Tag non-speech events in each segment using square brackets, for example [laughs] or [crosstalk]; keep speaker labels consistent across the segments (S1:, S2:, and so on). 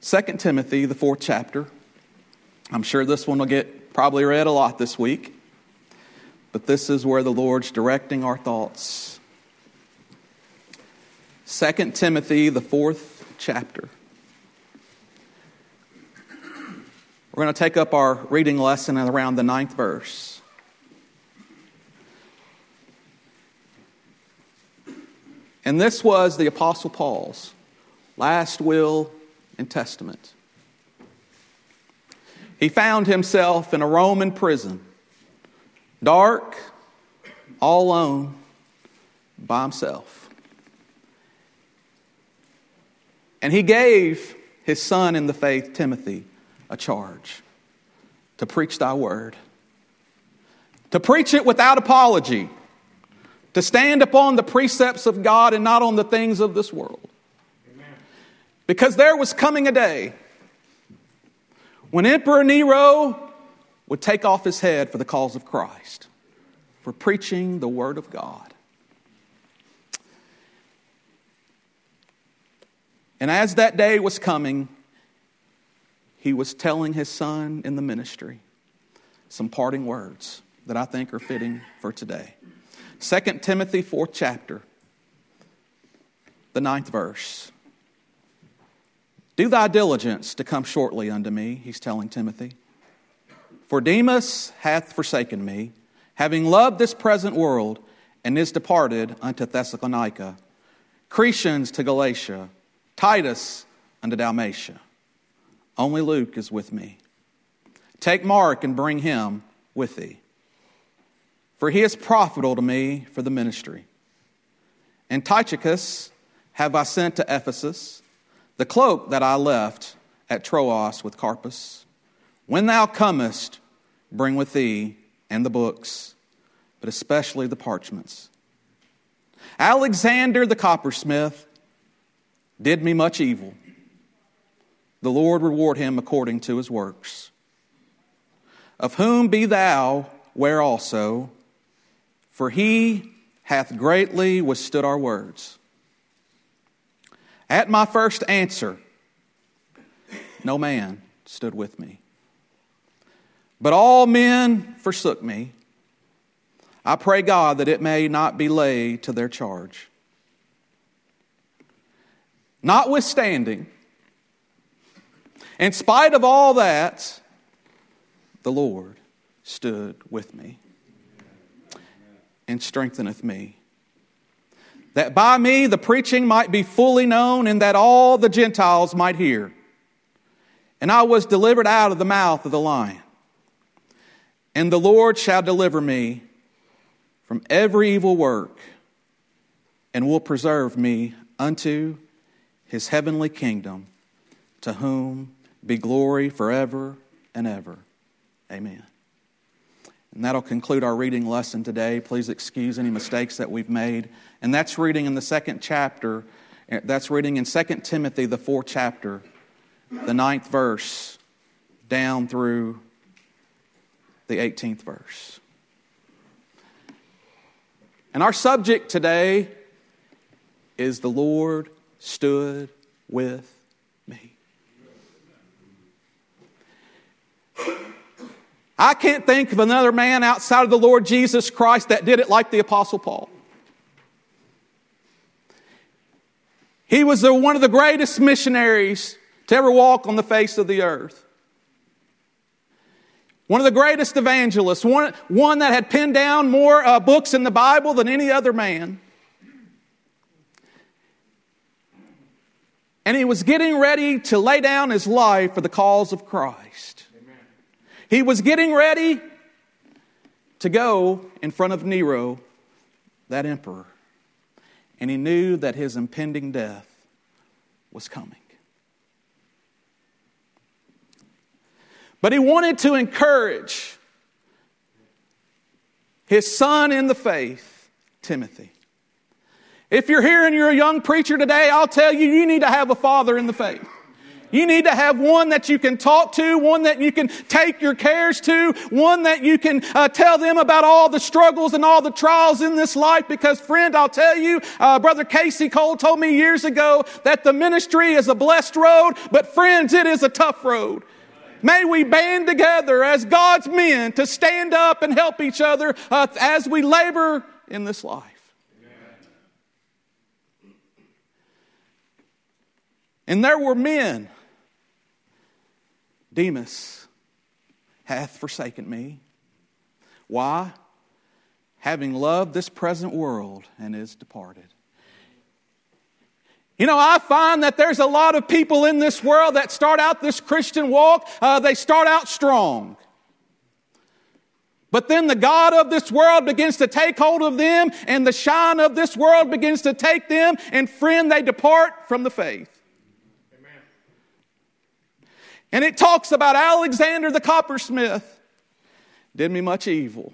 S1: 2 Timothy, the fourth chapter. I'm sure this one will get probably read a lot this week, but this is where the Lord's directing our thoughts. 2 Timothy, the fourth chapter. We're going to take up our reading lesson around the ninth verse. And this was the Apostle Paul's last will and testament. He found himself in a Roman prison, dark, all alone, by himself. And he gave his son in the faith, Timothy, a charge to preach thy word, to preach it without apology, to stand upon the precepts of God and not on the things of this world. Because there was coming a day when Emperor Nero would take off his head for the cause of Christ, for preaching the Word of God. And as that day was coming, he was telling his son in the ministry some parting words that I think are fitting for today. 2 Timothy, 4th chapter, the ninth verse. Do thy diligence to come shortly unto me, he's telling Timothy. For Demas hath forsaken me, having loved this present world, and is departed unto Thessalonica. Crescens to Galatia, Titus unto Dalmatia. Only Luke is with me. Take Mark and bring him with thee. For he is profitable to me for the ministry. And Tychicus have I sent to Ephesus the cloak that I left at Troas with Carpus. When thou comest, bring with thee and the books, but especially the parchments. Alexander the coppersmith did me much evil. The Lord reward him according to his works. Of whom be thou ware also, for he hath greatly withstood our words. At my first answer, no man stood with me. But all men forsook me. I pray God that it may not be laid to their charge. Notwithstanding, in spite of all that, the Lord stood with me and strengtheneth me that by me the preaching might be fully known and that all the Gentiles might hear. And I was delivered out of the mouth of the lion. And the Lord shall deliver me from every evil work and will preserve me unto his heavenly kingdom, to whom be glory forever and ever. Amen. And that'll conclude our reading lesson today. Please excuse any mistakes that we've made. And that's reading in the second chapter. Eh, that's reading in 2 Timothy, the fourth chapter, the ninth verse, down through the 18th verse. And our subject today is the Lord stood with me. I can't think of another man outside of the Lord Jesus Christ that did it like the Apostle Paul. He was the, one of the greatest missionaries to ever walk on the face of the earth. One of the greatest evangelists, one, one that had penned down more uh, books in the Bible than any other man. And he was getting ready to lay down his life for the cause of Christ. He was getting ready to go in front of Nero, that emperor, and he knew that his impending death was coming. But he wanted to encourage his son in the faith, Timothy. If you're here and you're a young preacher today, I'll tell you, you need to have a father in the faith. You need to have one that you can talk to, one that you can take your cares to, one that you can uh, tell them about all the struggles and all the trials in this life. Because, friend, I'll tell you, uh, Brother Casey Cole told me years ago that the ministry is a blessed road, but, friends, it is a tough road. May we band together as God's men to stand up and help each other uh, as we labor in this life. And there were men Demas hath forsaken me. Why? Having loved this present world and is departed. You know, I find that there's a lot of people in this world that start out this Christian walk, uh, they start out strong. But then the God of this world begins to take hold of them, and the shine of this world begins to take them, and friend, they depart from the faith. And it talks about Alexander the coppersmith did me much evil.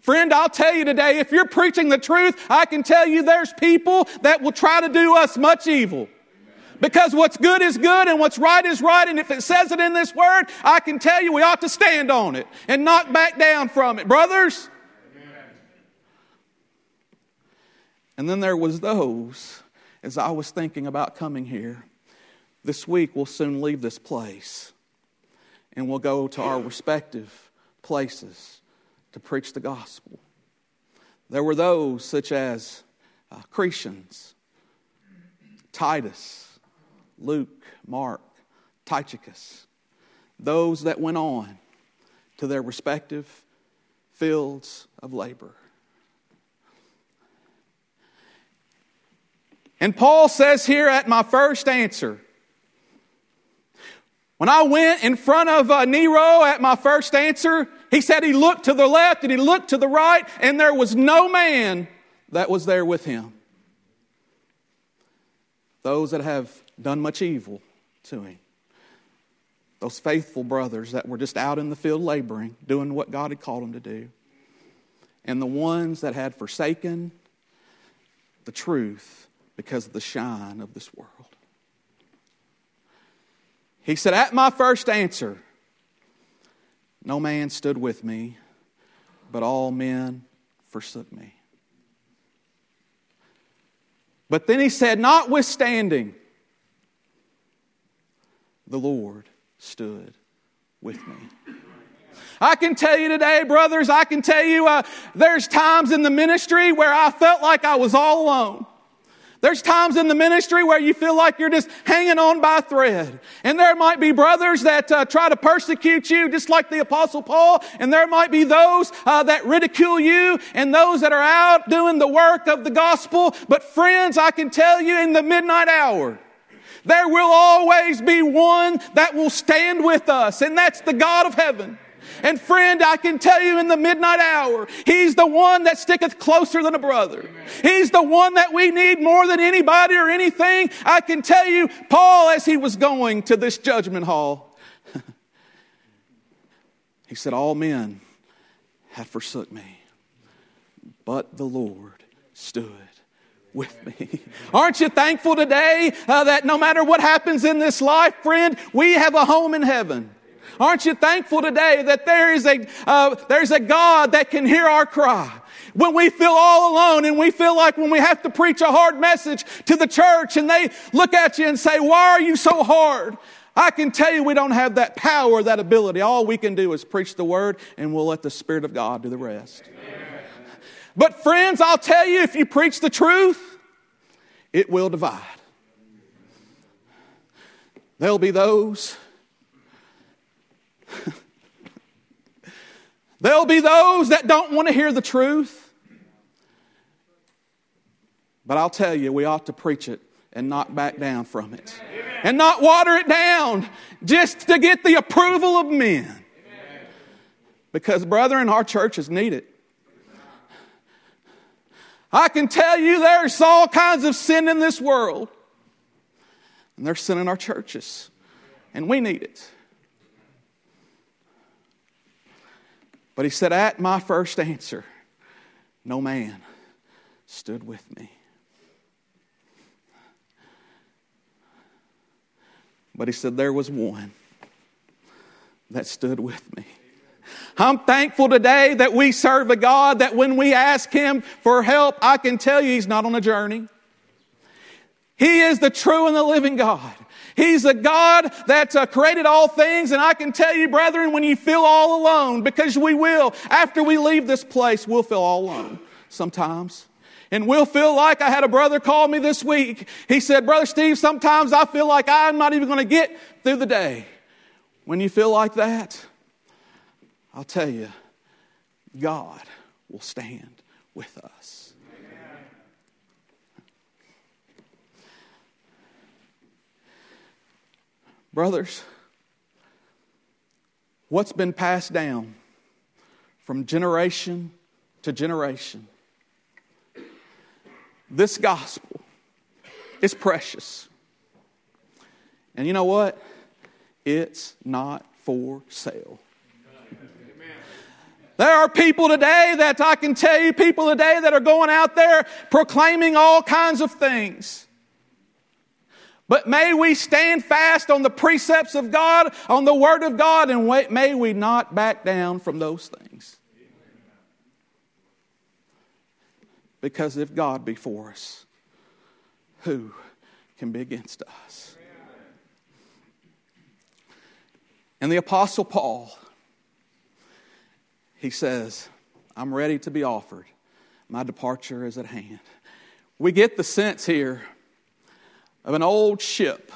S1: Friend, I'll tell you today, if you're preaching the truth, I can tell you there's people that will try to do us much evil. Because what's good is good and what's right is right. And if it says it in this word, I can tell you we ought to stand on it and not back down from it. Brothers? And then there was those, as I was thinking about coming here, this week, we'll soon leave this place and we'll go to our respective places to preach the gospel. There were those such as uh, Crescens, Titus, Luke, Mark, Tychicus, those that went on to their respective fields of labor. And Paul says here at my first answer, when I went in front of uh, Nero at my first answer, he said he looked to the left and he looked to the right, and there was no man that was there with him. Those that have done much evil to him. Those faithful brothers that were just out in the field laboring, doing what God had called them to do. And the ones that had forsaken the truth because of the shine of this world. He said, At my first answer, no man stood with me, but all men forsook me. But then he said, Notwithstanding, the Lord stood with me. I can tell you today, brothers, I can tell you uh, there's times in the ministry where I felt like I was all alone. There's times in the ministry where you feel like you're just hanging on by a thread. And there might be brothers that uh, try to persecute you, just like the Apostle Paul. And there might be those uh, that ridicule you and those that are out doing the work of the gospel. But friends, I can tell you in the midnight hour, there will always be one that will stand with us, and that's the God of heaven. And friend, I can tell you in the midnight hour, He's the one that sticketh closer than a brother. He's the one that we need more than anybody or anything. I can tell you, Paul, as he was going to this judgment hall, [laughs] he said, All men have forsook me, but the Lord stood with me. [laughs] Aren't you thankful today uh, that no matter what happens in this life, friend, we have a home in heaven? Aren't you thankful today that there is a, uh, there's a God that can hear our cry? When we feel all alone and we feel like when we have to preach a hard message to the church and they look at you and say, why are you so hard? I can tell you we don't have that power, that ability. All we can do is preach the word and we'll let the Spirit of God do the rest. But friends, I'll tell you, if you preach the truth, it will divide. There'll be those There'll be those that don't want to hear the truth. But I'll tell you, we ought to preach it and not back down from it. Amen. And not water it down just to get the approval of men. Amen. Because, brethren, our churches need it. I can tell you there's all kinds of sin in this world. And there's sin in our churches. And we need it. But he said, At my first answer, no man stood with me. But he said, There was one that stood with me. I'm thankful today that we serve a God that when we ask Him for help, I can tell you He's not on a journey. He is the true and the living God. He's a God that uh, created all things. And I can tell you, brethren, when you feel all alone, because we will, after we leave this place, we'll feel all alone sometimes. And we'll feel like I had a brother call me this week. He said, Brother Steve, sometimes I feel like I'm not even going to get through the day. When you feel like that, I'll tell you, God will stand with us. Brothers, what's been passed down from generation to generation, this gospel is precious. And you know what? It's not for sale. There are people today that I can tell you, people today that are going out there proclaiming all kinds of things. But may we stand fast on the precepts of God, on the Word of God, and may we not back down from those things. Because if God be for us, who can be against us? And the Apostle Paul, he says, I'm ready to be offered. My departure is at hand. We get the sense here of an old ship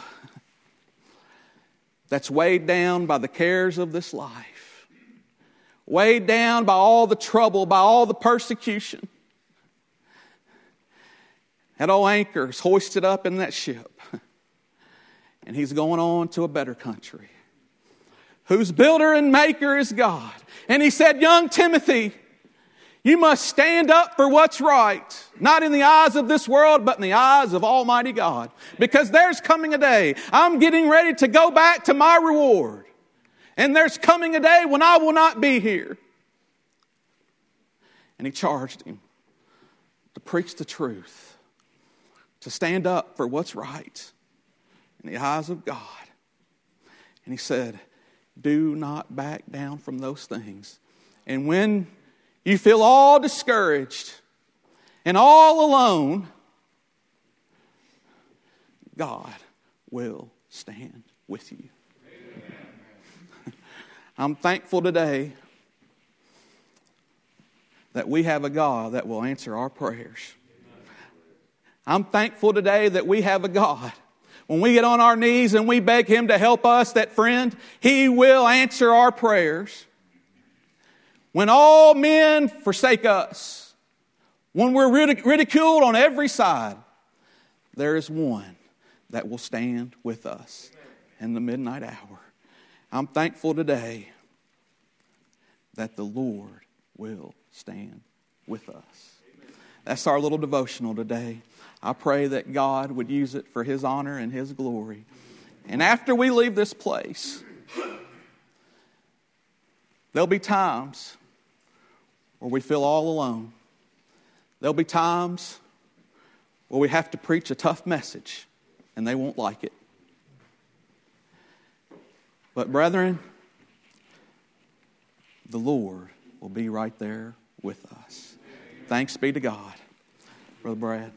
S1: that's weighed down by the cares of this life, weighed down by all the trouble, by all the persecution. That old anchor is hoisted up in that ship, and he's going on to a better country, whose builder and maker is God. And he said, Young Timothy, you must stand up for what's right, not in the eyes of this world, but in the eyes of Almighty God. Because there's coming a day, I'm getting ready to go back to my reward. And there's coming a day when I will not be here. And he charged him to preach the truth, to stand up for what's right in the eyes of God. And he said, Do not back down from those things. And when you feel all discouraged and all alone, God will stand with you. [laughs] I'm thankful today that we have a God that will answer our prayers. I'm thankful today that we have a God. When we get on our knees and we beg Him to help us, that friend, He will answer our prayers. When all men forsake us, when we're ridiculed on every side, there is one that will stand with us in the midnight hour. I'm thankful today that the Lord will stand with us. That's our little devotional today. I pray that God would use it for His honor and His glory. And after we leave this place, there'll be times we feel all alone. There'll be times where we have to preach a tough message and they won't like it. But, brethren, the Lord will be right there with us. Thanks be to God. Brother Brad.